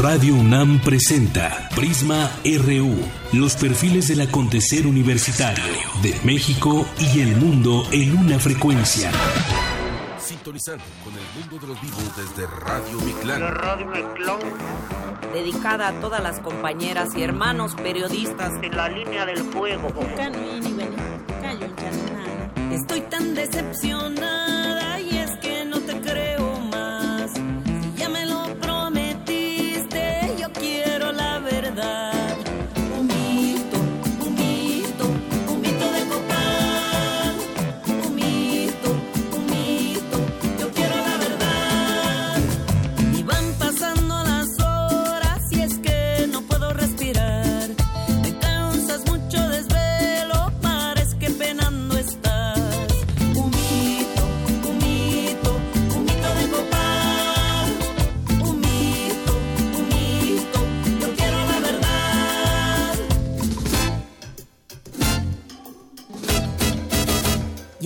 Radio UNAM presenta Prisma RU, los perfiles del acontecer universitario de México y el mundo en una frecuencia. Sintonizando con el mundo de los vivos desde Radio Miclán. Radio Miclán. Dedicada a todas las compañeras y hermanos periodistas en la línea del fuego. Estoy tan decepcionada y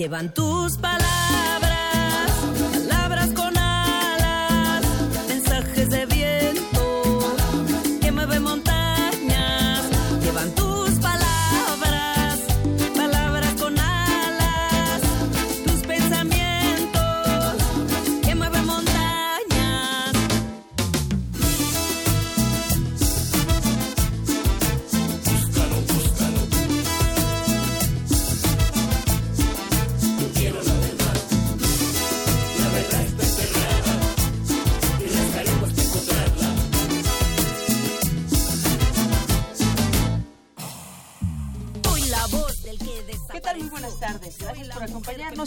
Llevan tus palabras,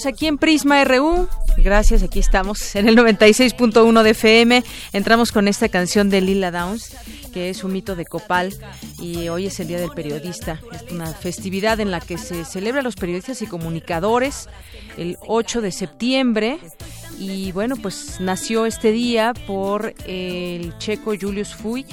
aquí en Prisma RU. Gracias, aquí estamos en el 96.1 de FM. Entramos con esta canción de Lila Downs, que es un mito de Copal, y hoy es el Día del Periodista. Es una festividad en la que se celebra a los periodistas y comunicadores el 8 de septiembre. Y bueno, pues nació este día por el checo Julius Fuig,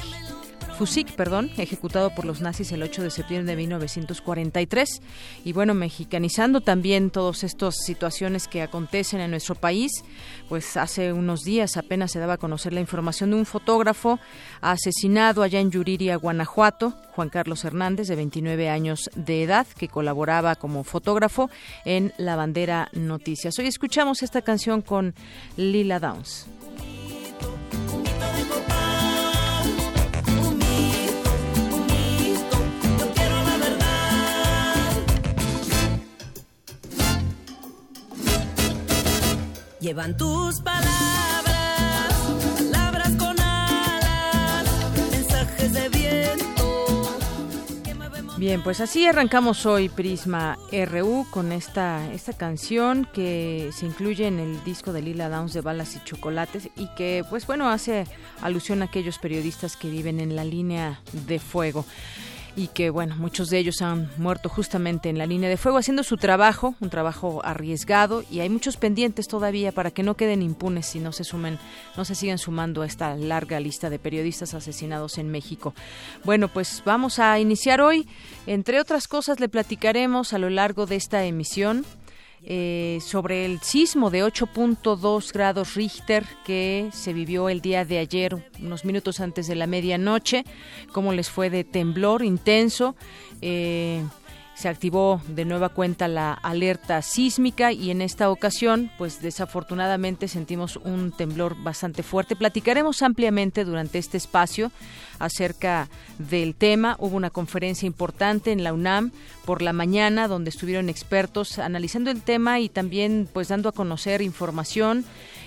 Fusik, perdón, ejecutado por los nazis el 8 de septiembre de 1943. Y bueno, mexicanizando también todas estas situaciones que acontecen en nuestro país, pues hace unos días apenas se daba a conocer la información de un fotógrafo asesinado allá en Yuriria, Guanajuato, Juan Carlos Hernández, de 29 años de edad, que colaboraba como fotógrafo en La Bandera Noticias. Hoy escuchamos esta canción con Lila Downs. Llevan tus palabras, palabras con alas, mensajes de viento. Bien, pues así arrancamos hoy Prisma RU con esta, esta canción que se incluye en el disco de Lila Downs de Balas y Chocolates y que, pues bueno, hace alusión a aquellos periodistas que viven en la línea de fuego y que, bueno, muchos de ellos han muerto justamente en la línea de fuego haciendo su trabajo, un trabajo arriesgado y hay muchos pendientes todavía para que no queden impunes y no se sumen, no se sigan sumando a esta larga lista de periodistas asesinados en México. Bueno, pues vamos a iniciar hoy. Entre otras cosas, le platicaremos a lo largo de esta emisión eh, sobre el sismo de 8.2 grados Richter que se vivió el día de ayer, unos minutos antes de la medianoche, cómo les fue de temblor intenso. Eh, se activó de nueva cuenta la alerta sísmica y en esta ocasión, pues desafortunadamente sentimos un temblor bastante fuerte. Platicaremos ampliamente durante este espacio acerca del tema. Hubo una conferencia importante en la UNAM por la mañana donde estuvieron expertos analizando el tema y también pues dando a conocer información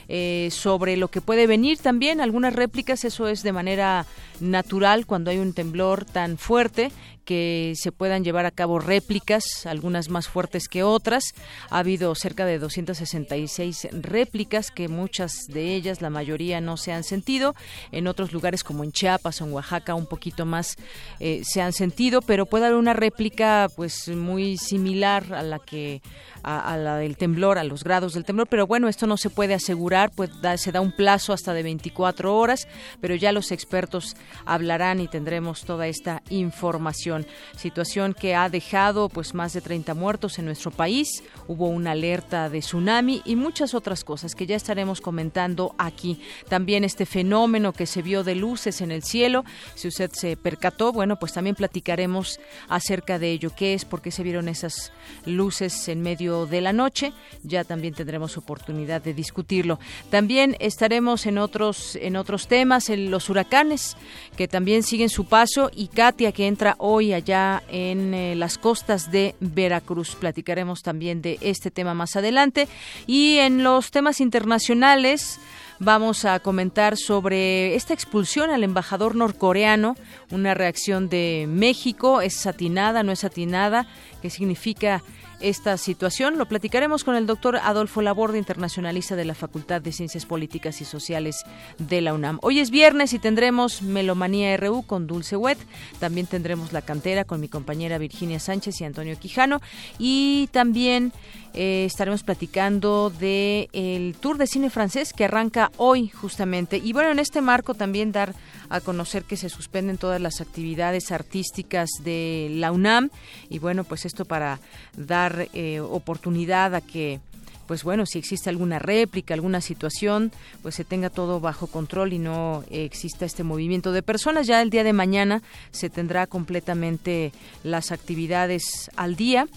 eh, sobre lo que puede venir también, algunas réplicas, eso es de manera natural cuando hay un temblor tan fuerte que se puedan llevar a cabo réplicas, algunas más fuertes que otras. Ha habido cerca de 266 réplicas que muchas de ellas, la mayoría no se han sentido. En otros lugares como en Chiapas o en Oaxaca un poquito más eh, se han sentido, pero puede haber una réplica pues muy similar a la que a, la del temblor, a los grados del temblor, pero bueno, esto no se puede asegurar, pues se da un plazo hasta de 24 horas, pero ya los expertos hablarán y tendremos toda esta información. Situación que ha dejado pues más de 30 muertos en nuestro país, hubo una alerta de tsunami y muchas otras cosas que ya estaremos comentando aquí. También este fenómeno que se vio de luces en el cielo, si usted se percató, bueno, pues también platicaremos acerca de ello, qué es, por qué se vieron esas luces en medio de la noche. Ya también tendremos oportunidad de discutirlo. También estaremos en otros en otros temas, en los huracanes que también siguen su paso y Katia que entra hoy allá en eh, las costas de Veracruz. Platicaremos también de este tema más adelante y en los temas internacionales vamos a comentar sobre esta expulsión al embajador norcoreano, una reacción de México, es satinada, no es satinada, qué significa esta situación. Lo platicaremos con el doctor Adolfo Laborde, internacionalista de la Facultad de Ciencias Políticas y Sociales de la UNAM. Hoy es viernes y tendremos Melomanía RU con Dulce Wet. También tendremos La Cantera con mi compañera Virginia Sánchez y Antonio Quijano. Y también eh, estaremos platicando de el Tour de Cine Francés que arranca hoy justamente. Y bueno, en este marco también dar a conocer que se suspenden todas las actividades artísticas de la UNAM. Y bueno, pues esto para dar eh, oportunidad a que pues bueno, si existe alguna réplica, alguna situación, pues se tenga todo bajo control y no exista este movimiento de personas. Ya el día de mañana se tendrá completamente las actividades al día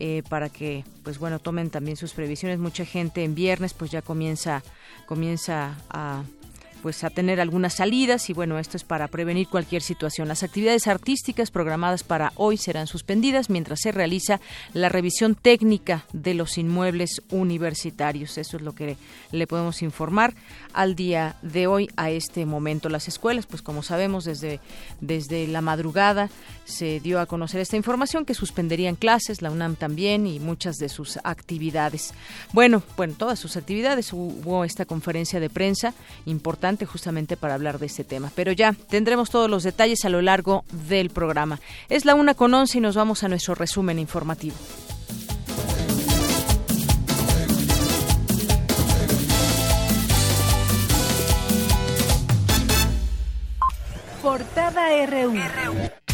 eh, para que pues bueno tomen también sus previsiones mucha gente en viernes pues ya comienza comienza a pues a tener algunas salidas y bueno, esto es para prevenir cualquier situación. Las actividades artísticas programadas para hoy serán suspendidas mientras se realiza la revisión técnica de los inmuebles universitarios. Eso es lo que le podemos informar al día de hoy a este momento. Las escuelas, pues como sabemos desde desde la madrugada se dio a conocer esta información que suspenderían clases, la UNAM también y muchas de sus actividades. Bueno, bueno, todas sus actividades hubo esta conferencia de prensa importante justamente para hablar de este tema. Pero ya tendremos todos los detalles a lo largo del programa. Es la una con once y nos vamos a nuestro resumen informativo. Portada RU.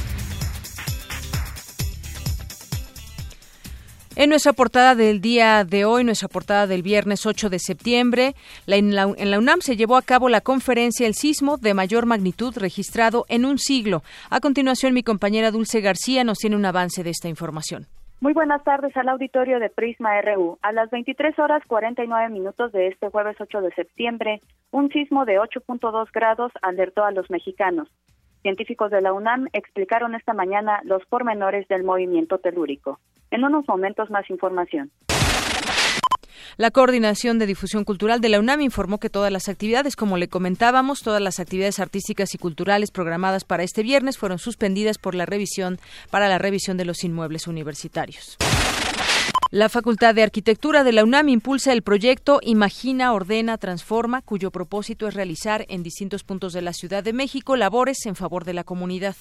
En nuestra portada del día de hoy, nuestra portada del viernes 8 de septiembre, en, la, UNAM se llevó a cabo la conferencia El sismo de mayor magnitud registrado en un siglo. A continuación, mi compañera Dulce García nos tiene un avance de esta información. Muy buenas tardes al auditorio de Prisma RU. A las 23 horas 49 minutos de este jueves 8 de septiembre, un sismo de 8.2 grados alertó a los mexicanos. Científicos de la UNAM explicaron esta mañana los pormenores del movimiento telúrico. En unos momentos más información. La Coordinación de Difusión Cultural de la UNAM informó que todas las actividades, como le comentábamos, todas las actividades artísticas y culturales programadas para este viernes fueron suspendidas por la revisión para la revisión de los inmuebles universitarios. La Facultad de Arquitectura de la UNAM impulsa el proyecto Imagina, Ordena, Transforma, cuyo propósito es realizar en distintos puntos de la Ciudad de México labores en favor de la comunidad.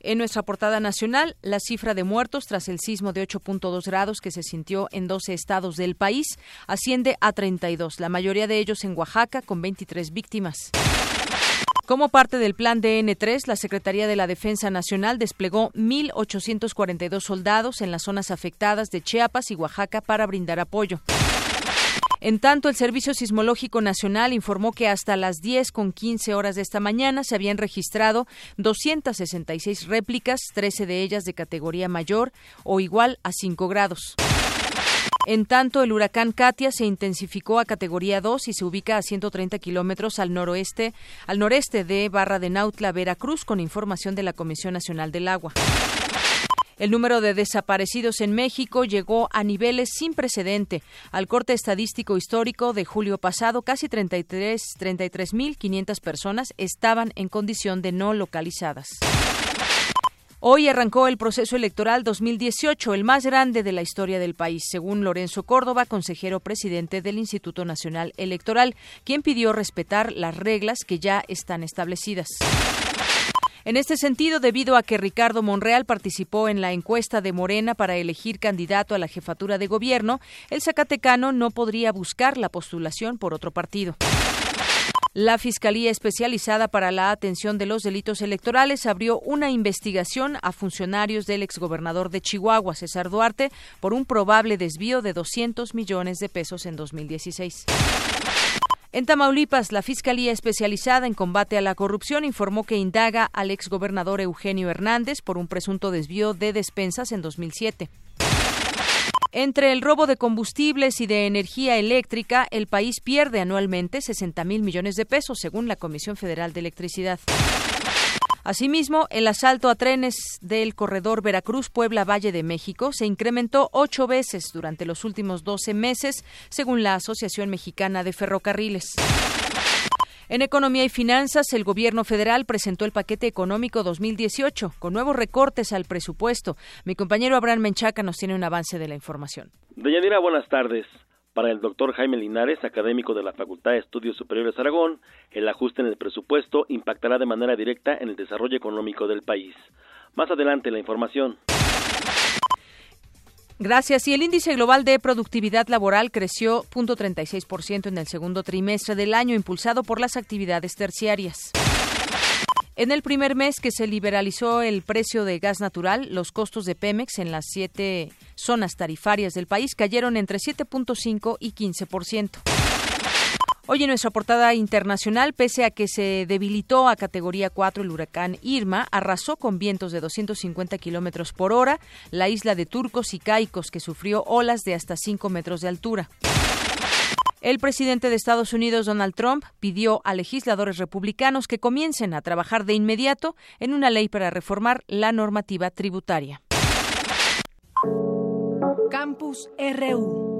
En nuestra portada nacional, la cifra de muertos tras el sismo de 8.2 grados que se sintió en 12 estados del país asciende a 32, la mayoría de ellos en Oaxaca, con 23 víctimas. Como parte del plan DN3, la Secretaría de la Defensa Nacional desplegó 1.842 soldados en las zonas afectadas de Chiapas y Oaxaca para brindar apoyo. En tanto, el Servicio Sismológico Nacional informó que hasta las 10 con 15 horas de esta mañana se habían registrado 266 réplicas, 13 de ellas de categoría mayor o igual a 5 grados. En tanto, el huracán Katia se intensificó a categoría 2 y se ubica a 130 kilómetros al noroeste, al noreste de Barra de Nautla, Veracruz, con información de la Comisión Nacional del Agua. El número de desaparecidos en México llegó a niveles sin precedente. Al corte estadístico histórico de julio pasado, casi 33.500 personas estaban en condición de no localizadas. Hoy arrancó el proceso electoral 2018, el más grande de la historia del país, según Lorenzo Córdoba, consejero presidente del Instituto Nacional Electoral, quien pidió respetar las reglas que ya están establecidas. En este sentido, debido a que Ricardo Monreal participó en la encuesta de Morena para elegir candidato a la jefatura de gobierno, el Zacatecano no podría buscar la postulación por otro partido. La Fiscalía Especializada para la Atención de los Delitos Electorales abrió una investigación a funcionarios del exgobernador de Chihuahua, César Duarte, por un probable desvío de 200 millones de pesos en 2016. En Tamaulipas, la Fiscalía Especializada en Combate a la Corrupción informó que indaga al exgobernador Eugenio Hernández por un presunto desvío de despensas en 2007. Entre el robo de combustibles y de energía eléctrica, el país pierde anualmente 60 mil millones de pesos, según la Comisión Federal de Electricidad. Asimismo, el asalto a trenes del corredor Veracruz-Puebla-Valle de México se incrementó ocho veces durante los últimos 12 meses, según la Asociación Mexicana de Ferrocarriles. En Economía y Finanzas, el Gobierno federal presentó el paquete económico 2018 con nuevos recortes al presupuesto. Mi compañero Abraham Menchaca nos tiene un avance de la información. Deyanira, buenas tardes. Para el doctor Jaime Linares, académico de la Facultad de Estudios Superiores Aragón, el ajuste en el presupuesto impactará de manera directa en el desarrollo económico del país. Más adelante la información. Gracias. Y el índice global de productividad laboral creció 0.36% en el segundo trimestre del año, impulsado por las actividades terciarias. En el primer mes que se liberalizó el precio de gas natural, los costos de Pemex en las siete zonas tarifarias del país cayeron entre 7.5 y 15%. Hoy en nuestra portada internacional, pese a que se debilitó a categoría 4 el huracán Irma, arrasó con vientos de 250 kilómetros por hora la isla de Turcos y Caicos, que sufrió olas de hasta 5 metros de altura. El presidente de Estados Unidos, Donald Trump, pidió a legisladores republicanos que comiencen a trabajar de inmediato en una ley para reformar la normativa tributaria. Campus RU.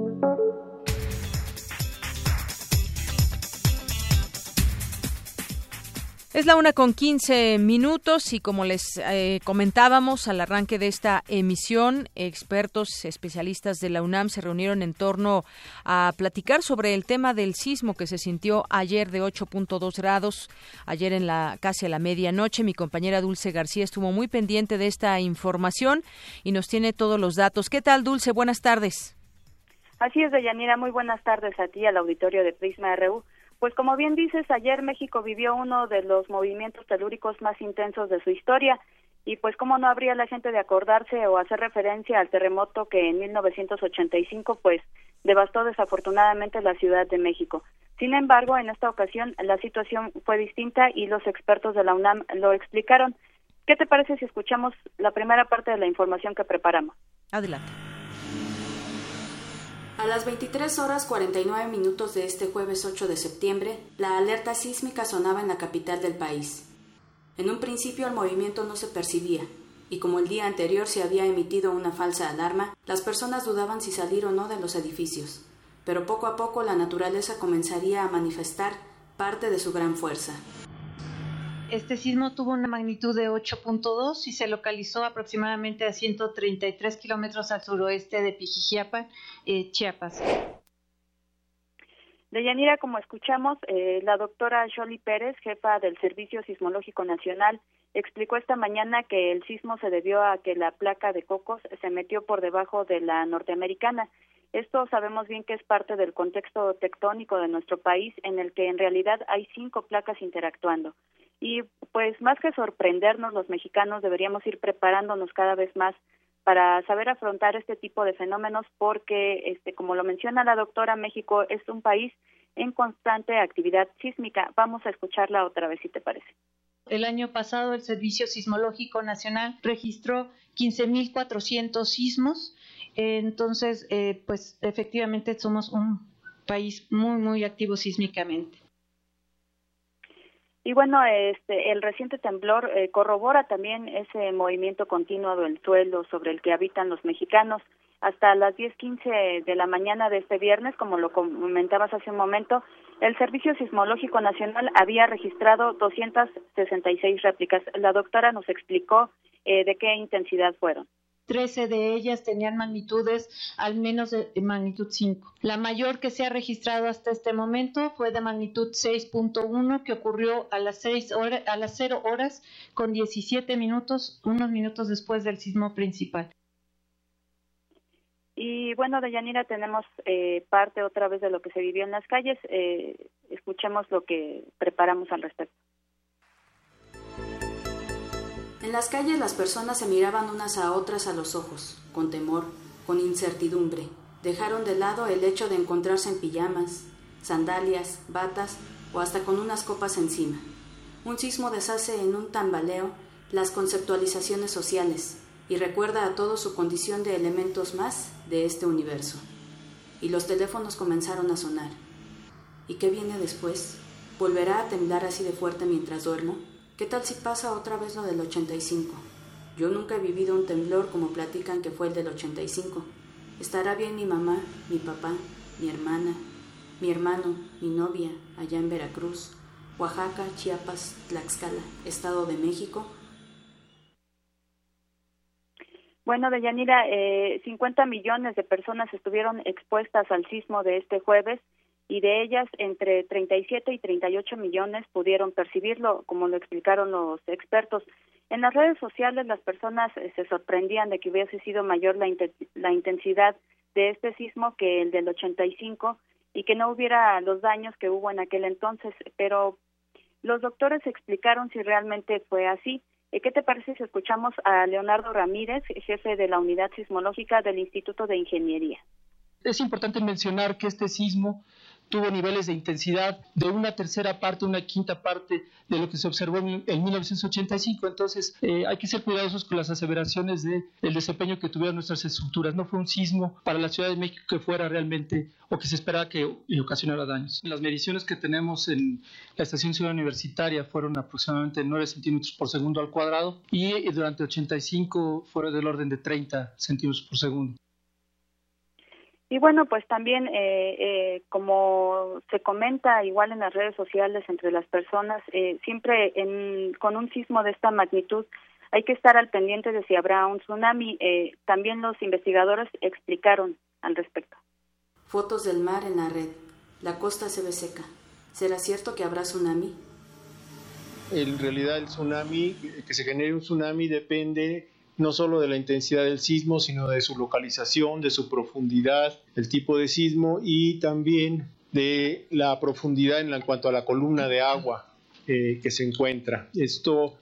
Es la una con quince minutos y como les eh, comentábamos al arranque de esta emisión, expertos especialistas de la UNAM se reunieron en torno a platicar sobre el tema del sismo que se sintió ayer de 8.2 grados, ayer en la casi a la medianoche. Mi compañera Dulce García estuvo muy pendiente de esta información y nos tiene todos los datos. ¿Qué tal, Dulce? Buenas tardes. Así es, Deyanira. Muy buenas tardes a ti, al auditorio de Prisma RU. Pues como bien dices, ayer México vivió uno de los movimientos telúricos más intensos de su historia y pues cómo no habría la gente de acordarse o hacer referencia al terremoto que en 1985 pues devastó desafortunadamente la Ciudad de México. Sin embargo, en esta ocasión la situación fue distinta y los expertos de la UNAM lo explicaron. ¿Qué te parece si escuchamos la primera parte de la información que preparamos? Adelante. A las 23 horas 49 minutos de este jueves 8 de septiembre, la alerta sísmica sonaba en la capital del país. En un principio el movimiento no se percibía, y como el día anterior se había emitido una falsa alarma, las personas dudaban si salir o no de los edificios. Pero poco a poco la naturaleza comenzaría a manifestar parte de su gran fuerza. Este sismo tuvo una magnitud de 8.2 y se localizó aproximadamente a 133 kilómetros al suroeste de Pijijiapa, eh, Chiapas. Deyanira, como escuchamos, eh, la doctora Jolie Pérez, jefa del Servicio Sismológico Nacional, explicó esta mañana que el sismo se debió a que la placa de Cocos se metió por debajo de la norteamericana. Esto sabemos bien que es parte del contexto tectónico de nuestro país en el que en realidad hay cinco placas interactuando. Y pues más que sorprendernos los mexicanos, deberíamos ir preparándonos cada vez más para saber afrontar este tipo de fenómenos porque, este, como lo menciona la doctora, México es un país en constante actividad sísmica. Vamos a escucharla otra vez, si te parece. El año pasado el Servicio Sismológico Nacional registró 15.400 sismos. Entonces, eh, pues efectivamente somos un país muy, muy activo sísmicamente. Y bueno, este, el reciente temblor eh, corrobora también ese movimiento continuo del suelo sobre el que habitan los mexicanos. Hasta las 10:15 de la mañana de este viernes, como lo comentabas hace un momento, el Servicio Sismológico Nacional había registrado 266 réplicas. La doctora nos explicó eh, de qué intensidad fueron. 13 de ellas tenían magnitudes al menos de magnitud 5. La mayor que se ha registrado hasta este momento fue de magnitud 6.1 que ocurrió a las 6 horas, a las 0 horas con 17 minutos, unos minutos después del sismo principal. Y bueno, Deyanira, tenemos eh, parte otra vez de lo que se vivió en las calles. Eh, escuchemos lo que preparamos al respecto. En las calles las personas se miraban unas a otras a los ojos, con temor, con incertidumbre. Dejaron de lado el hecho de encontrarse en pijamas, sandalias, batas o hasta con unas copas encima. Un sismo deshace en un tambaleo las conceptualizaciones sociales y recuerda a todos su condición de elementos más de este universo. Y los teléfonos comenzaron a sonar. ¿Y qué viene después? ¿Volverá a temblar así de fuerte mientras duermo? ¿Qué tal si pasa otra vez lo del 85? Yo nunca he vivido un temblor como platican que fue el del 85. ¿Estará bien mi mamá, mi papá, mi hermana, mi hermano, mi novia, allá en Veracruz, Oaxaca, Chiapas, Tlaxcala, Estado de México? Bueno, Deyanira, eh, 50 millones de personas estuvieron expuestas al sismo de este jueves y de ellas entre 37 y 38 millones pudieron percibirlo, como lo explicaron los expertos. En las redes sociales las personas eh, se sorprendían de que hubiese sido mayor la, intensidad de este sismo que el del 85 y que no hubiera los daños que hubo en aquel entonces, pero los doctores explicaron si realmente fue así. Eh, ¿Qué te parece si escuchamos a Leonardo Ramírez, jefe de la unidad sismológica del Instituto de Ingeniería? Es importante mencionar que este sismo tuvo niveles de intensidad de una tercera parte, una quinta parte de lo que se observó en, 1985. Entonces, eh, hay que ser cuidadosos con las aseveraciones del el desempeño que tuvieron nuestras estructuras. No fue un sismo para la Ciudad de México que fuera realmente o que se esperaba que ocasionara daños. Las mediciones que tenemos en la estación Ciudad Universitaria fueron aproximadamente 9 centímetros por segundo al cuadrado y durante 85 fueron del orden de 30 centímetros por segundo. Y bueno, pues también, eh, eh, como se comenta igual en las redes sociales entre las personas, eh, siempre en, con un sismo de esta magnitud hay que estar al pendiente de si habrá un tsunami. también los investigadores explicaron al respecto. Fotos del mar en la red. La costa se ve seca. ¿Será cierto que habrá tsunami? En realidad el tsunami, que se genere un tsunami depende no solo de la intensidad del sismo, sino de su localización, de su profundidad, el tipo de sismo y también de la profundidad en, cuanto a la columna de agua eh, que se encuentra. Esto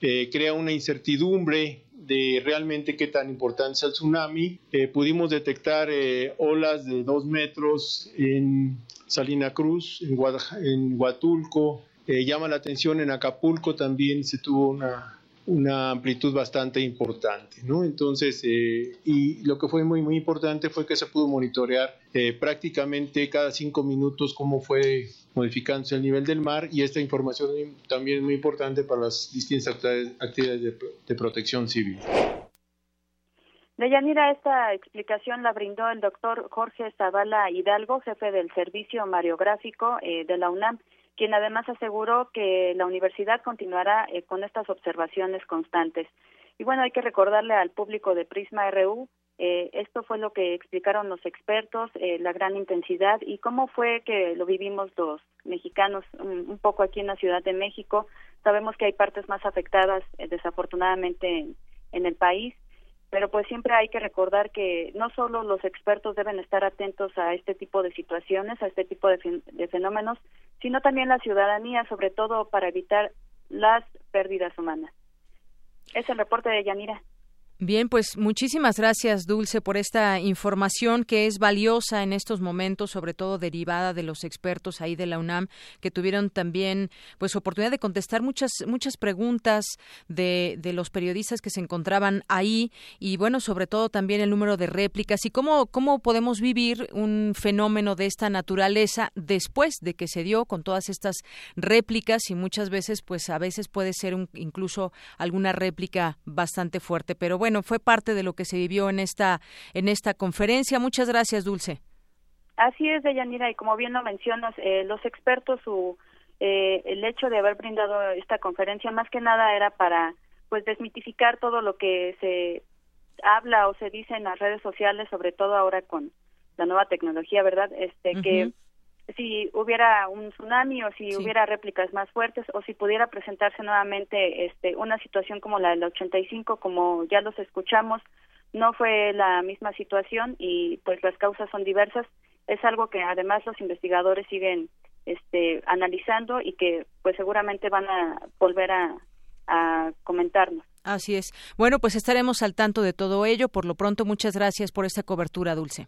eh, crea una incertidumbre de realmente qué tan importante es el tsunami. Eh, pudimos detectar olas de dos metros en Salina Cruz, en, en Huatulco. llama la atención en Acapulco también se tuvo una una amplitud bastante importante, ¿no? Entonces, eh, y lo que fue muy, muy importante fue que se pudo monitorear eh, prácticamente cada cinco minutos cómo fue modificándose el nivel del mar y esta información también es muy importante para las distintas actividades de, protección civil. Deyanira, esta explicación la brindó el doctor Jorge Zavala Hidalgo, jefe del Servicio Mariográfico eh, de la UNAM quien además aseguró que la universidad continuará eh, con estas observaciones constantes. Y bueno, hay que recordarle al público de Prisma RU, eh, esto fue lo que explicaron los expertos, eh, la gran intensidad y cómo fue que lo vivimos los mexicanos un, poco aquí en la Ciudad de México. Sabemos que hay partes más afectadas, desafortunadamente, en el país pero pues siempre hay que recordar que no solo los expertos deben estar atentos a este tipo de situaciones, a este tipo de, fenómenos, sino también la ciudadanía, sobre todo para evitar las pérdidas humanas. Es el reporte de Yanira. Bien, pues muchísimas gracias, Dulce, por esta información que es valiosa en estos momentos, sobre todo derivada de los expertos ahí de la UNAM que tuvieron también pues oportunidad de contestar muchas muchas preguntas de, de los periodistas que se encontraban ahí. Y bueno, sobre todo también el número de réplicas y cómo cómo podemos vivir un fenómeno de esta naturaleza después de que se dio con todas estas réplicas. Y muchas veces pues a veces puede ser un, incluso alguna réplica bastante fuerte, pero bueno, bueno, fue parte de lo que se vivió en esta en esta conferencia. Muchas gracias, Dulce. Así es, Deyanira, y como bien lo mencionas, eh, los expertos, su, eh, el hecho de haber brindado esta conferencia, más que nada era para pues desmitificar todo lo que se habla o se dice en las redes sociales, sobre todo ahora con la nueva tecnología, ¿verdad? Este que si hubiera un tsunami o si hubiera réplicas más fuertes o si pudiera presentarse nuevamente este una situación como la del 85 como ya los escuchamos no fue la misma situación y pues las causas son diversas es algo que además los investigadores siguen este analizando y que pues seguramente van a volver a, a comentarnos Así es. Bueno, pues estaremos al tanto de todo ello. Por lo pronto, muchas gracias por esta cobertura, Dulce.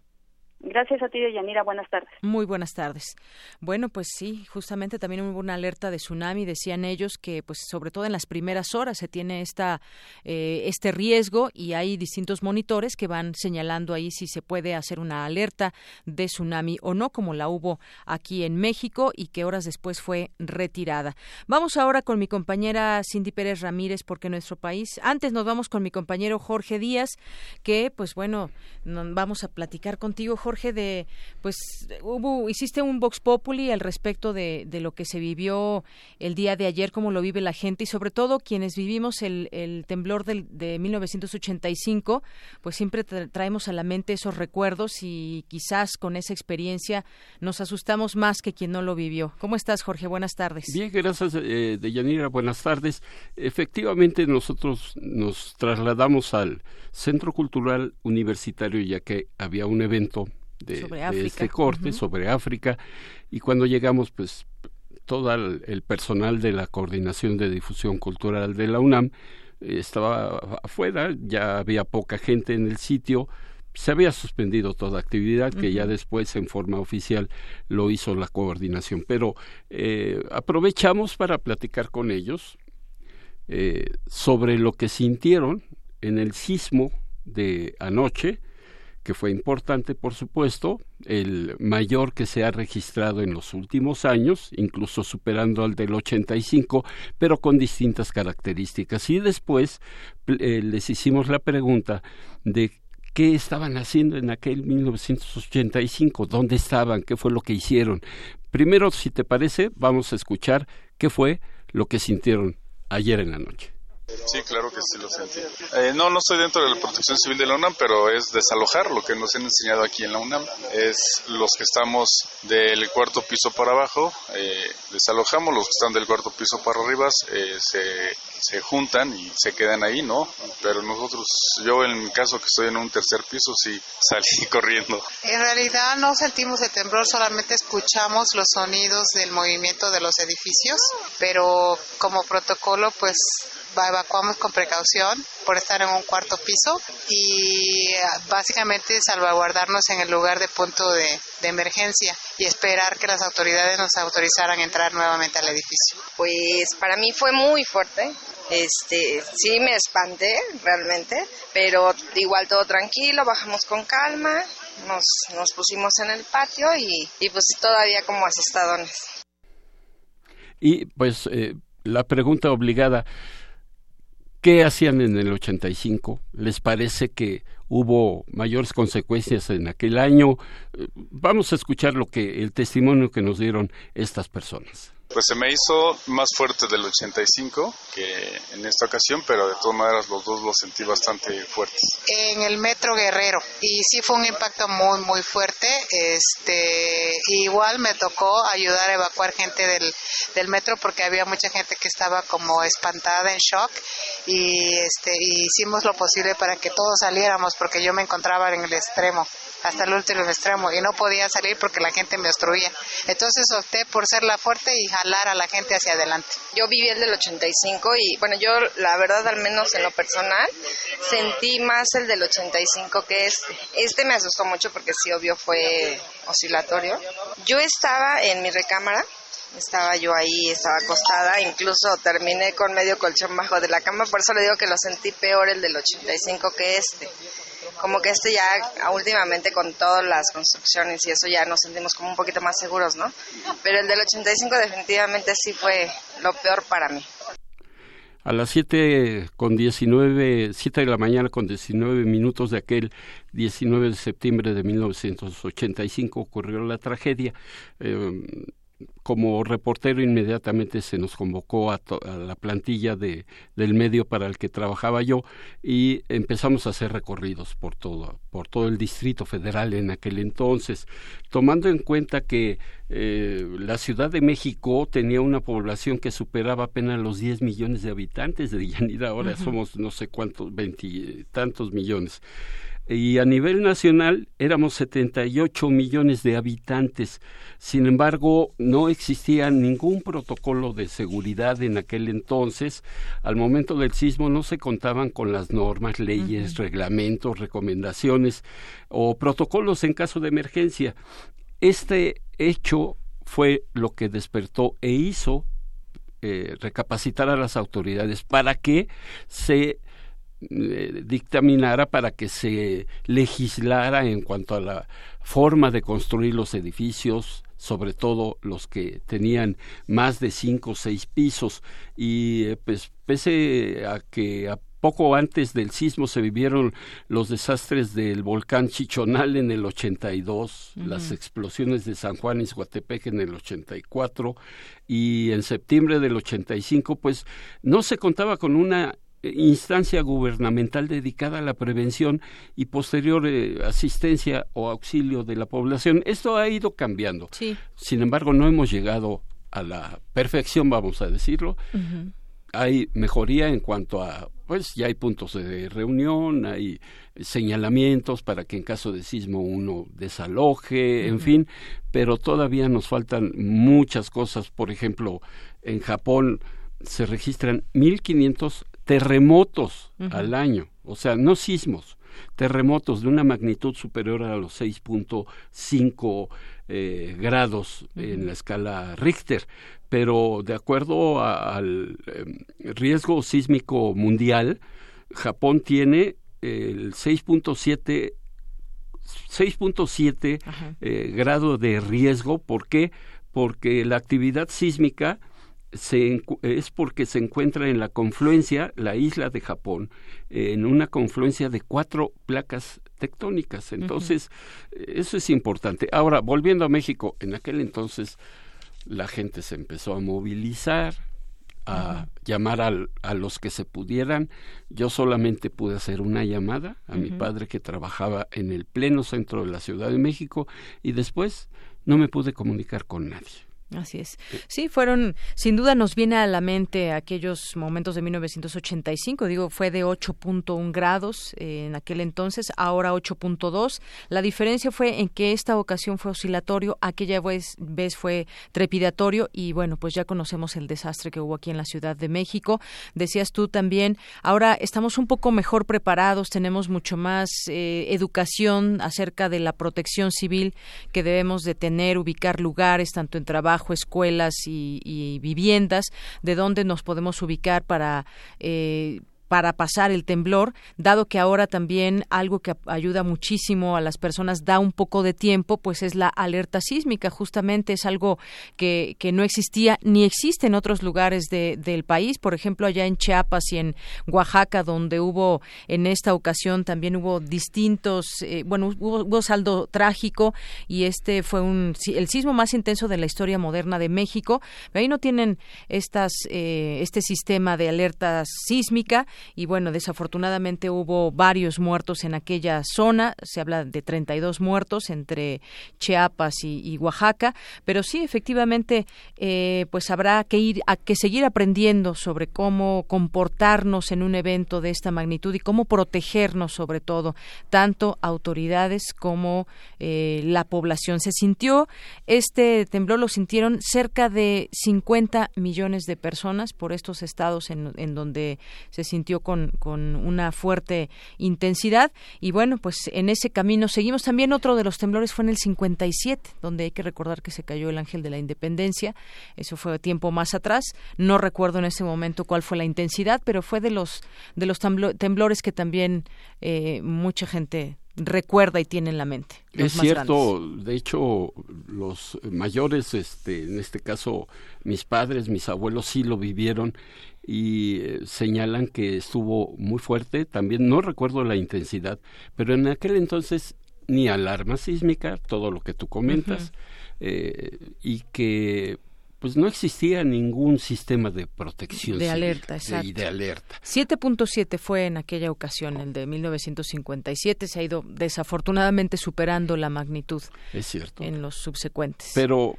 Gracias a ti, Yanira. Buenas tardes. Muy buenas tardes. Bueno, pues sí, justamente también hubo una alerta de tsunami. Decían ellos que, pues, sobre todo en las primeras horas se tiene esta eh, este riesgo y hay distintos monitores que van señalando ahí si se puede hacer una alerta de tsunami o no, como la hubo aquí en México y que horas después fue retirada. Vamos ahora con mi compañera Cindy Pérez Ramírez, porque nuestro país. Antes nos vamos con mi compañero Jorge Díaz, que, pues bueno, vamos a platicar contigo, Jorge Jorge, de, pues, hubo, hiciste un Vox Populi al respecto de, lo que se vivió el día de ayer, cómo lo vive la gente y sobre todo quienes vivimos el, el temblor del, de 1985, pues siempre traemos a la mente esos recuerdos y quizás con esa experiencia nos asustamos más que quien no lo vivió. ¿Cómo estás, Jorge? Buenas tardes. Bien, gracias, eh, Deyanira. Buenas tardes. Efectivamente, nosotros nos trasladamos al Centro Cultural Universitario ya que había un evento de, este corte sobre África y cuando llegamos pues todo el, personal de la coordinación de difusión cultural de la UNAM eh, estaba afuera ya había poca gente en el sitio se había suspendido toda actividad que ya después en forma oficial lo hizo la coordinación. Pero eh, aprovechamos para platicar con ellos eh, sobre lo que sintieron en el sismo de anoche que fue importante, por supuesto, el mayor que se ha registrado en los últimos años, incluso superando al del 85, pero con distintas características. Y después eh, les hicimos la pregunta de qué estaban haciendo en aquel 1985, dónde estaban, qué fue lo que hicieron. Primero, si te parece, vamos a escuchar qué fue lo que sintieron ayer en la noche. Sí, claro que sí lo sentí. Eh, no, no estoy dentro de la protección civil de la UNAM, pero es desalojar lo que nos han enseñado aquí en la UNAM. Es los que estamos del cuarto piso para abajo, eh, desalojamos, los que están del cuarto piso para arriba eh, se, se juntan y se quedan ahí, ¿no? Pero nosotros, yo en mi caso que estoy en un tercer piso, sí salí corriendo. En realidad no sentimos el temblor, solamente escuchamos los sonidos del movimiento de los edificios, pero como protocolo, pues evacuamos con precaución por estar en un cuarto piso y básicamente salvaguardarnos en el lugar de punto de, emergencia y esperar que las autoridades nos autorizaran a entrar nuevamente al edificio. Pues para mí fue muy fuerte. Este, sí me espanté realmente, pero igual todo tranquilo, bajamos con calma, nos, nos pusimos en el patio y, y pues todavía como asustadones. Y pues eh, la pregunta obligada, ¿Qué hacían en el 85? ¿Les parece que hubo mayores consecuencias en aquel año? Eh, vamos a escuchar lo que el testimonio que nos dieron estas personas. Pues se me hizo más fuerte del 85 que en esta ocasión, pero de todas maneras los dos los sentí bastante fuertes. En el metro Guerrero y sí fue un impacto muy muy fuerte. Este igual me tocó ayudar a evacuar gente del, del metro porque había mucha gente que estaba como espantada en shock y este hicimos lo posible para que todos saliéramos porque yo me encontraba en el extremo hasta el último extremo y no podía salir porque la gente me obstruía. Entonces opté por ser la fuerte y jalar a la gente hacia adelante. Yo viví el del 85 y bueno, yo la verdad al menos en lo personal sentí más el del 85 que este. Este me asustó mucho porque sí, obvio, fue oscilatorio. Yo estaba en mi recámara estaba yo ahí, estaba acostada, incluso terminé con medio colchón bajo de la cama, por eso le digo que lo sentí peor el del 85 que este como que este ya últimamente con todas las construcciones y eso ya nos sentimos como un poquito más seguros, ¿no? Pero el del 85 definitivamente sí fue lo peor para mí. A las 7 con 19, 7 de la mañana con 19 minutos de aquel 19 de septiembre de 1985 ocurrió la tragedia. Eh, como reportero inmediatamente se nos convocó a, la plantilla de, del medio para el que trabajaba yo y empezamos a hacer recorridos por todo, por todo el Distrito Federal en aquel entonces, tomando en cuenta que eh, la Ciudad de México tenía una población que superaba apenas los 10 millones de habitantes de Yanira, ahora somos no sé cuántos, veintitantos millones y a nivel nacional éramos 78 millones de habitantes. Sin embargo, no existía ningún protocolo de seguridad en aquel entonces. Al momento del sismo no se contaban con las normas, leyes, reglamentos, recomendaciones o protocolos en caso de emergencia. Este hecho fue lo que despertó e hizo eh, recapacitar a las autoridades para que se eh, dictaminara para que se legislara en cuanto a la forma de construir los edificios, sobre todo los que tenían más de cinco o seis pisos. Y eh, pues pese a que a poco antes del sismo se vivieron los desastres del volcán Chichonal en el 82, las explosiones de San Juan y Guatepec en el 84 y en septiembre del 85 pues no se contaba con una instancia gubernamental dedicada a la prevención y posterior eh, asistencia o auxilio de la población. Esto ha ido cambiando. Sin embargo, no hemos llegado a la perfección, vamos a decirlo. Hay mejoría en cuanto a, pues ya hay puntos de reunión, hay señalamientos para que en caso de sismo uno desaloje, en fin, pero todavía nos faltan muchas cosas. Por ejemplo, en Japón se registran 1.500 terremotos al año, o sea, no sismos, terremotos de una magnitud superior a los 6.5 eh, grados en la escala Richter, pero de acuerdo al em, riesgo sísmico mundial, Japón tiene el 6.7 6.7 eh, grado de riesgo. ¿Por qué? Porque la actividad sísmica es porque se encuentra en la confluencia, la isla de Japón, en una confluencia de cuatro placas tectónicas. Entonces, eso es importante. Ahora, volviendo a México, en aquel entonces la gente se empezó a movilizar, a llamar a los que se pudieran. Yo solamente pude hacer una llamada a mi padre que trabajaba en el pleno centro de la Ciudad de México y después no me pude comunicar con nadie. Así es. Sí, fueron, sin duda nos viene a la mente aquellos momentos de 1985, digo, fue de 8.1 grados eh, en aquel entonces, ahora 8.2. La diferencia fue en que esta ocasión fue oscilatorio, aquella vez, vez fue trepidatorio y bueno, pues ya conocemos el desastre que hubo aquí en la Ciudad de México. Decías tú también, ahora estamos un poco mejor preparados, tenemos mucho más eh, educación acerca de la protección civil que debemos de tener, ubicar lugares tanto en trabajo, escuelas y, viviendas, de dónde nos podemos ubicar para eh, para pasar el temblor, dado que ahora también algo que ayuda muchísimo a las personas da un poco de tiempo, pues es la alerta sísmica. Justamente es algo que, que no existía ni existe en otros lugares de, del país. Por ejemplo, allá en Chiapas y en Oaxaca, donde hubo en esta ocasión también hubo distintos, eh, bueno, hubo, saldo trágico y este fue un el sismo más intenso de la historia moderna de México. Ahí no tienen estas eh, este sistema de alerta sísmica y bueno, desafortunadamente hubo varios muertos en aquella zona, se habla de 32 muertos entre Chiapas y, Oaxaca, pero sí, efectivamente, eh, pues habrá que ir a que seguir aprendiendo sobre cómo comportarnos en un evento de esta magnitud y cómo protegernos sobre todo, tanto autoridades como eh, la población. Se sintió, este temblor lo sintieron cerca de 50 millones de personas por estos estados en, en donde se sintió con, con una fuerte intensidad y bueno, pues en ese camino seguimos. También otro de los temblores fue en el 57, donde hay que recordar que se cayó el ángel de la independencia. Eso fue tiempo más atrás. No recuerdo en ese momento cuál fue la intensidad, pero fue de los, de los temblores que también eh, mucha gente recuerda y tiene en la mente. Es cierto, de hecho, los mayores, este, en este caso, mis padres, mis abuelos sí lo vivieron y eh, señalan que estuvo muy fuerte. También no recuerdo la intensidad, pero en aquel entonces ni alarma sísmica, todo lo que tú comentas, eh, y que pues no existía ningún sistema de protección de alerta, exacto. Y de alerta. 7.7 fue en aquella ocasión, el de 1957, se ha ido desafortunadamente superando la magnitud. Es cierto. En los subsecuentes. Pero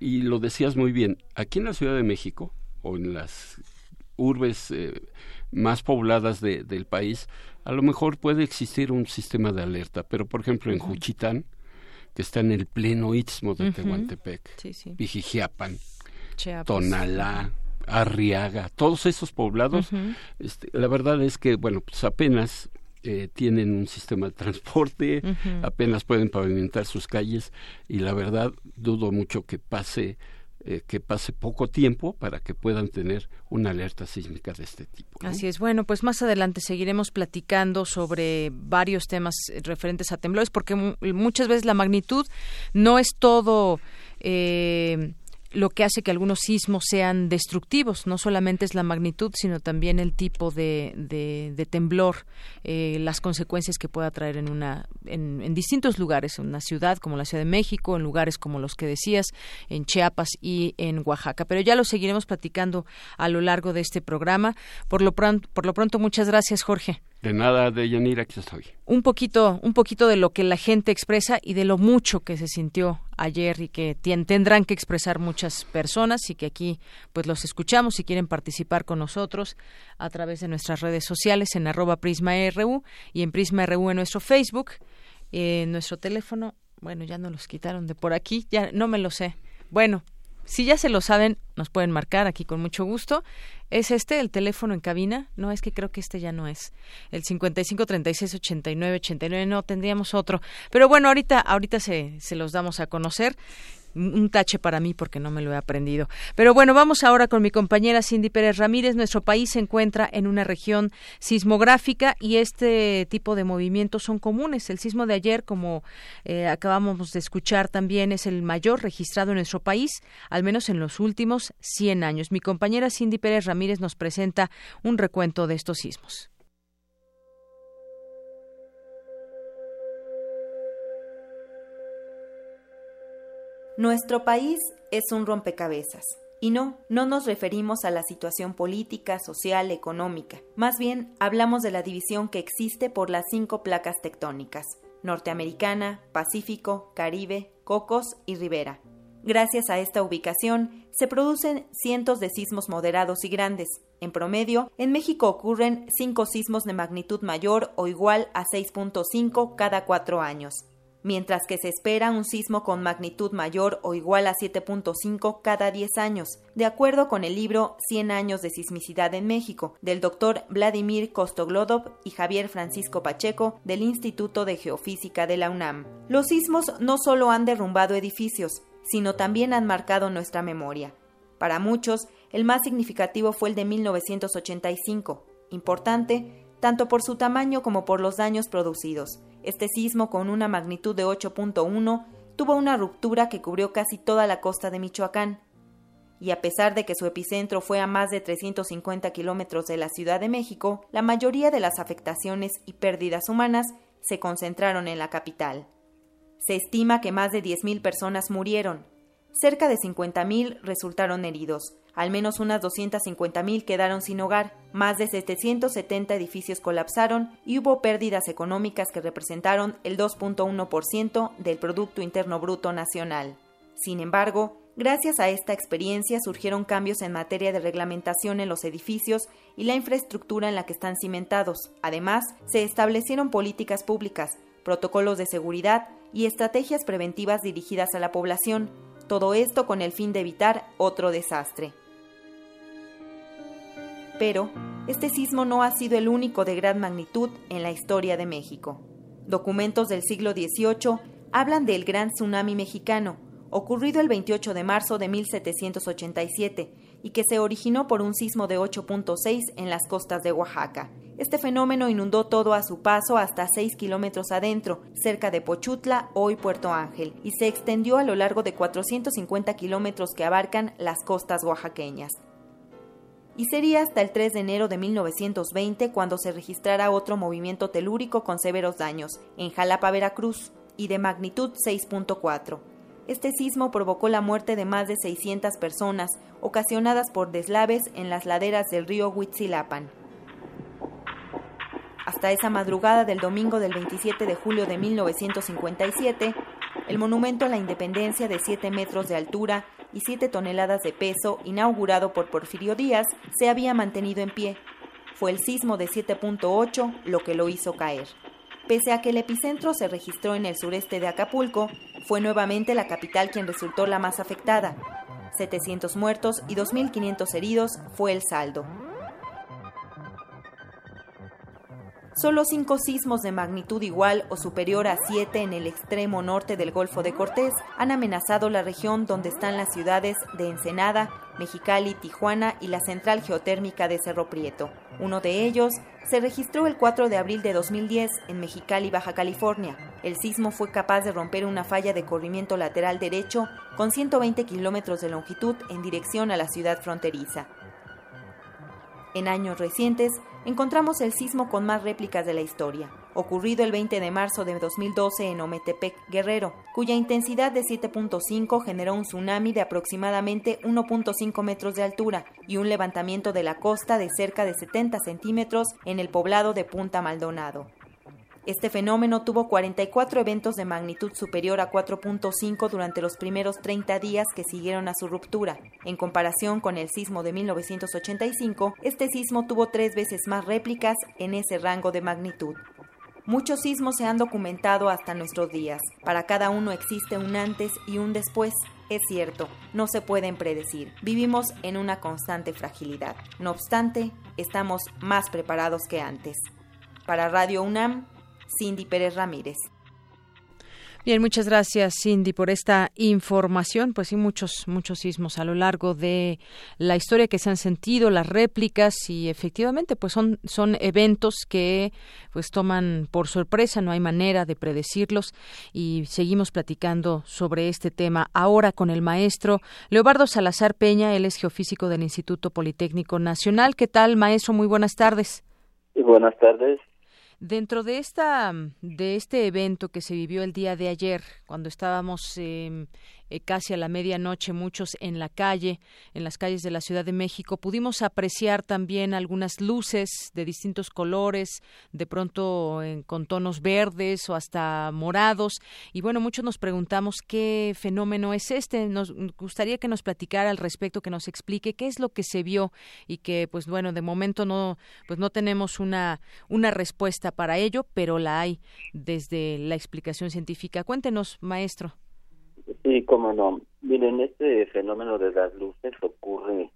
y lo decías muy bien, aquí en la Ciudad de México o en las urbes eh, más pobladas del país, a lo mejor puede existir un sistema de alerta, pero por ejemplo en Juchitán, que está en el pleno istmo de Tehuantepec, sí, Tonalá, Arriaga, todos esos poblados, este, la verdad es que, bueno, pues apenas eh, tienen un sistema de transporte, apenas pueden pavimentar sus calles y la verdad dudo mucho que pase eh, que pase poco tiempo para que puedan tener una alerta sísmica de este tipo. Así es. Bueno, pues más adelante seguiremos platicando sobre varios temas referentes a temblores, porque muchas veces la magnitud no es todo. Eh, lo que hace que algunos sismos sean destructivos. No solamente es la magnitud, sino también el tipo de, de, temblor, eh, las consecuencias que pueda traer en, una, en, en, distintos lugares, en una ciudad como la Ciudad de México, en lugares como los que decías, en Chiapas y en Oaxaca. Pero ya lo seguiremos platicando a lo largo de este programa. Por lo pronto, por lo pronto muchas gracias, Jorge. De nada, de Yanira, aquí estoy. Un poquito, un poquito de lo que la gente expresa y de lo mucho que se sintió ayer y que tendrán que expresar muchas personas y que aquí pues los escuchamos si quieren participar con nosotros a través de nuestras redes sociales en arroba prisma.ru y en prisma.ru en nuestro Facebook, en nuestro teléfono, bueno, ya no los quitaron de por aquí, ya no me lo sé. Bueno, si ya se lo saben, nos pueden marcar aquí con mucho gusto. ¿Es este el teléfono en cabina? No, es que creo que este ya no es. El 55 36 89 89, no, tendríamos otro. Pero bueno, ahorita, ahorita se, se los damos a conocer un tache para mí porque no me lo he aprendido. Pero bueno, vamos ahora con mi compañera Cindy Pérez Ramírez. Nuestro país se encuentra en una región sismográfica y este tipo de movimientos son comunes. El sismo de ayer, como eh, acabamos de escuchar también, es el mayor registrado en nuestro país, al menos en los últimos 100 años. Mi compañera Cindy Pérez Ramírez nos presenta un recuento de estos sismos. Nuestro país es un rompecabezas. Y no, no nos referimos a la situación política, social, económica. Más bien, hablamos de la división que existe por las cinco placas tectónicas, norteamericana, Pacífico, Caribe, Cocos y Ribera. Gracias a esta ubicación, se producen cientos de sismos moderados y grandes. En promedio, en México ocurren cinco sismos de magnitud mayor o igual a 6.5 cada cuatro años mientras que se espera un sismo con magnitud mayor o igual a 7.5 cada 10 años, de acuerdo con el libro 100 años de sismicidad en México, del doctor Vladimir Kostoglodov y Javier Francisco Pacheco del Instituto de Geofísica de la UNAM. Los sismos no solo han derrumbado edificios, sino también han marcado nuestra memoria. Para muchos, el más significativo fue el de 1985, importante tanto por su tamaño como por los daños producidos. Este sismo, con una magnitud de 8.1, tuvo una ruptura que cubrió casi toda la costa de Michoacán. Y a pesar de que su epicentro fue a más de 350 kilómetros de la Ciudad de México, la mayoría de las afectaciones y pérdidas humanas se concentraron en la capital. Se estima que más de 10.000 personas murieron, cerca de 50.000 resultaron heridos, Al menos unas 250.000 quedaron sin hogar, más de 770 edificios colapsaron y hubo pérdidas económicas que representaron el 2.1% del Producto Interno Bruto Nacional. Sin embargo, gracias a esta experiencia surgieron cambios en materia de reglamentación en los edificios y la infraestructura en la que están cimentados. Además, se establecieron políticas públicas, protocolos de seguridad y estrategias preventivas dirigidas a la población, todo esto con el fin de evitar otro desastre. Pero este sismo no ha sido el único de gran magnitud en la historia de México. Documentos del siglo XVIII hablan del Gran Tsunami Mexicano, ocurrido el 28 de marzo de 1787 y que se originó por un sismo de 8.6 en las costas de Oaxaca. Este fenómeno inundó todo a su paso hasta 6 kilómetros adentro, cerca de Pochutla, hoy Puerto Ángel, y se extendió a lo largo de 450 kilómetros que abarcan las costas oaxaqueñas y sería hasta el 3 de enero de 1920 cuando se registrara otro movimiento telúrico con severos daños, en Jalapa, Veracruz, y de magnitud 6.4. Este sismo provocó la muerte de más de 600 personas, ocasionadas por deslaves en las laderas del río Huitzilapan. Hasta esa madrugada del domingo del 27 de julio de 1957, el monumento a la independencia de 7 metros de altura y 7 toneladas de peso, inaugurado por Porfirio Díaz, se había mantenido en pie. Fue el sismo de 7.8 lo que lo hizo caer. Pese a que el epicentro se registró en el sureste de Acapulco, fue nuevamente la capital quien resultó la más afectada. 700 muertos y 2.500 heridos fue el saldo. Solo cinco sismos de magnitud igual o superior a 7 en el extremo norte del Golfo de Cortés han amenazado la región donde están las ciudades de Ensenada, Mexicali, Tijuana y la central geotérmica de Cerro Prieto. Uno de ellos se registró el 4 de abril de 2010 en Mexicali, Baja California. El sismo fue capaz de romper una falla de corrimiento lateral derecho con 120 kilómetros de longitud en dirección a la ciudad fronteriza. En años recientes, encontramos el sismo con más réplicas de la historia, ocurrido el 20 de marzo de 2012 en Ometepec, Guerrero, cuya intensidad de 7.5 generó un tsunami de aproximadamente 1.5 metros de altura y un levantamiento de la costa de cerca de 70 centímetros en el poblado de Punta Maldonado. Este fenómeno tuvo 44 eventos de magnitud superior a 4.5 durante los primeros 30 días que siguieron a su ruptura. En comparación con el sismo de 1985, este sismo tuvo tres veces más réplicas en ese rango de magnitud. Muchos sismos se han documentado hasta nuestros días. Para cada uno existe un antes y un después. Es cierto, no se pueden predecir. Vivimos en una constante fragilidad. No obstante, estamos más preparados que antes. Para Radio UNAM, Cindy Pérez Ramírez. Bien, muchas gracias Cindy por esta información. Pues sí, muchos, muchos sismos a lo largo de la historia que se han sentido, las réplicas y efectivamente pues son, son eventos que pues toman por sorpresa, no hay manera de predecirlos y seguimos platicando sobre este tema ahora con el maestro Leobardo Salazar Peña, él es geofísico del Instituto Politécnico Nacional. ¿Qué tal, maestro? Muy buenas tardes. buenas tardes. Dentro de esta de este evento que se vivió el día de ayer, cuando estábamos eh, eh, casi a la medianoche, muchos en la calle, en las calles de la Ciudad de México. Pudimos apreciar también algunas luces de distintos colores, de pronto con tonos verdes o hasta morados. Y bueno, muchos nos preguntamos qué fenómeno es este. Nos gustaría que nos platicara al respecto, que nos explique qué es lo que se vio y que, pues bueno, de momento no, pues no tenemos una, una respuesta para ello, pero la hay desde la explicación científica. Cuéntenos, maestro. Sí, cómo no. Miren, este fenómeno de las luces ocurre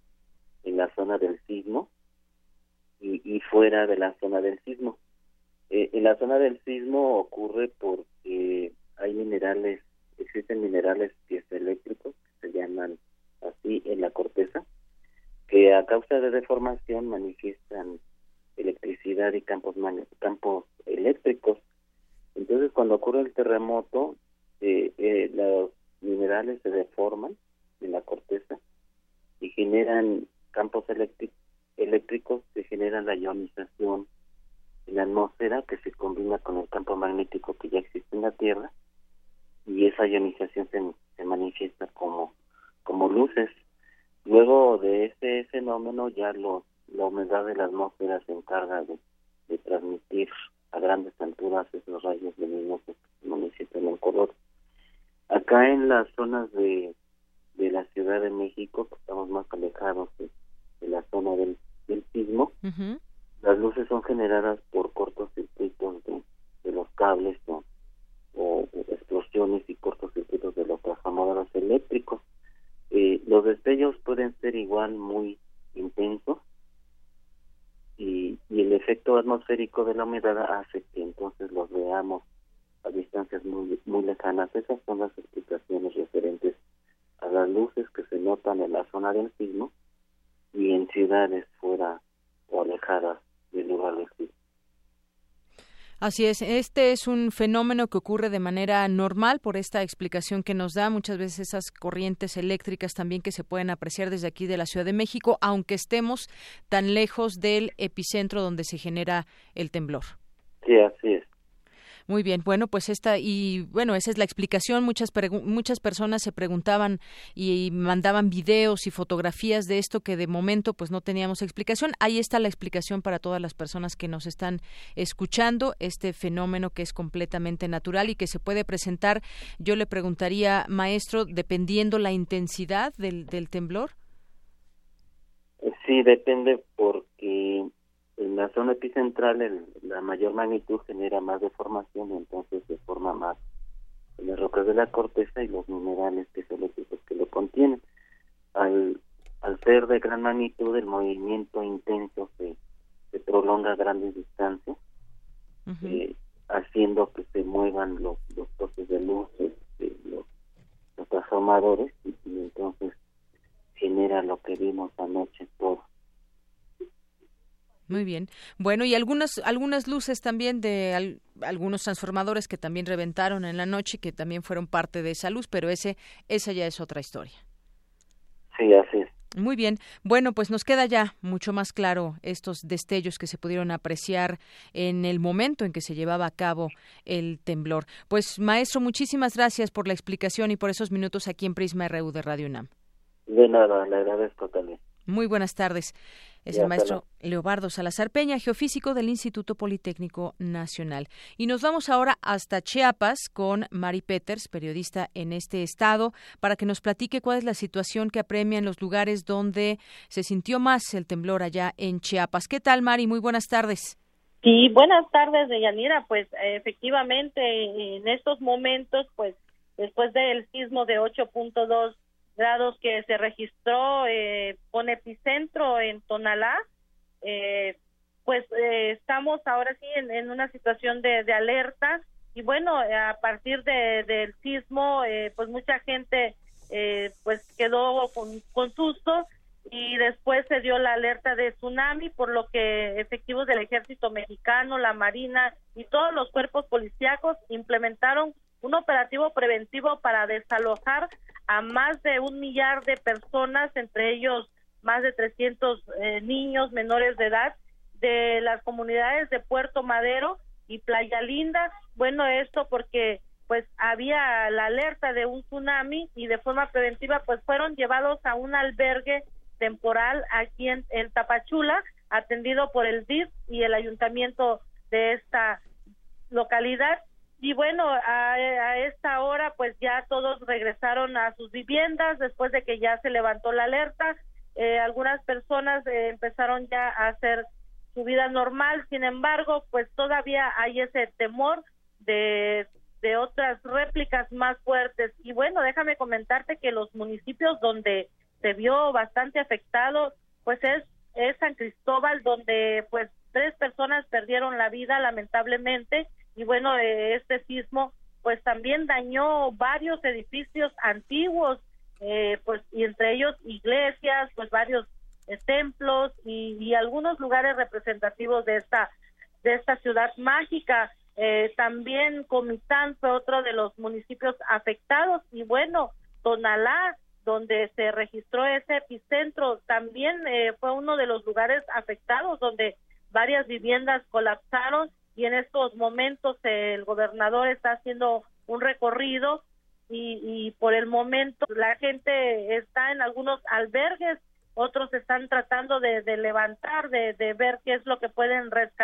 en la zona del sismo y, fuera de la zona del sismo. Eh, en la zona del sismo ocurre porque hay minerales, existen minerales piezoeléctricos, que se llaman así en la corteza, que a causa de deformación manifiestan electricidad y campos, campos eléctricos. Entonces, cuando ocurre el terremoto, eh, eh, los minerales se deforman en la corteza y generan campos eléctricos que generan la ionización en la atmósfera que se combina con el campo magnético que ya existe en la Tierra y esa ionización se, se manifiesta como, luces. Luego de ese fenómeno ya lo, la humedad de la atmósfera se encarga de, transmitir a grandes alturas esos rayos luminosos que manifiestan en color. Acá en las zonas de, de la Ciudad de México, que estamos más alejados de, la zona del, del sismo, las luces son generadas por cortocircuitos de, de los cables o, o explosiones y cortocircuitos de los transformadores eléctricos. Eh, los destellos pueden ser igual muy intensos y, y, el efecto atmosférico de la humedad hace que entonces los veamos a distancias muy, muy lejanas. Esas son las explicaciones referentes a las luces que se notan en la zona del sismo y en ciudades fuera o alejadas del lugar del sismo. Así es, este es un fenómeno que ocurre de manera normal por esta explicación que nos da muchas veces esas corrientes eléctricas también que se pueden apreciar desde aquí de la Ciudad de México, aunque estemos tan lejos del epicentro donde se genera el temblor. Sí, así es. Muy bien, bueno, pues esta y bueno, esa es la explicación. Muchas muchas personas se preguntaban y mandaban videos y fotografías de esto que de momento pues no teníamos explicación. Ahí está la explicación para todas las personas que nos están escuchando, este fenómeno que es completamente natural y que se puede presentar. Yo le preguntaría, maestro, dependiendo la intensidad del, del temblor. Sí, depende porque en la zona epicentral el, la mayor magnitud genera más deformación y entonces se forma más en las rocas de la corteza y los minerales que son los que lo contienen. Al, al ser de gran magnitud el movimiento intenso se, se prolonga a grandes distancias, eh, haciendo que se muevan los, los postes de luz, este, los, los transformadores y, y entonces genera lo que vimos anoche por muy bien. Bueno, y algunas algunas luces también de algunos transformadores que también reventaron en la noche que también fueron parte de esa luz, pero ese esa ya es otra historia. Sí, así es. Muy bien. Bueno, pues nos queda ya mucho más claro estos destellos que se pudieron apreciar en el momento en que se llevaba a cabo el temblor. Pues, maestro, muchísimas gracias por la explicación y por esos minutos aquí en Prisma RU de Radio UNAM. De nada, le agradezco también. Muy buenas tardes. Es el maestro Leobardo Salazar Peña, geofísico del Instituto Politécnico Nacional. Y nos vamos ahora hasta Chiapas con Mari Peters, periodista en este estado, para que nos platique cuál es la situación que apremia en los lugares donde se sintió más el temblor allá en Chiapas. ¿Qué tal, Mari? Muy buenas tardes. Sí, buenas tardes, Deyanira. Pues efectivamente, en estos momentos, pues después del sismo de 8.2 grados que se registró eh, con epicentro en Tonalá, eh, pues eh, estamos ahora sí en, una situación de, alerta. Y bueno, a partir de, del sismo, pues mucha gente pues quedó con, con susto y después se dio la alerta de tsunami, por lo que efectivos del ejército mexicano, la marina y todos los cuerpos policíacos implementaron un operativo preventivo para desalojar a más de un millar de personas, entre ellos más de 300 eh, niños menores de edad, de las comunidades de Puerto Madero y Playa Linda. Bueno, esto porque pues había la alerta de un tsunami y de forma preventiva pues fueron llevados a un albergue temporal aquí en, en Tapachula, atendido por el DIF y el ayuntamiento de esta localidad y bueno, a, esta hora pues ya todos regresaron a sus viviendas después de que ya se levantó la alerta. Eh, algunas personas eh, empezaron ya a hacer su vida normal, sin embargo, pues todavía hay ese temor de, de otras réplicas más fuertes. Y bueno, déjame comentarte que los municipios donde se vio bastante afectado, pues es, es San Cristóbal, donde pues tres personas perdieron la vida lamentablemente y bueno, eh, este sismo pues también dañó varios edificios antiguos, eh, pues y entre ellos iglesias, pues varios eh, templos y, algunos lugares representativos de esta de esta ciudad mágica. también Comitán fue otro de los municipios afectados y bueno, Tonalá, donde se registró ese epicentro, también fue uno de los lugares afectados donde varias viviendas colapsaron y en estos momentos el gobernador está haciendo un recorrido y, y por el momento la gente está en algunos albergues otros están tratando de, levantar, de ver qué es lo que pueden rescatar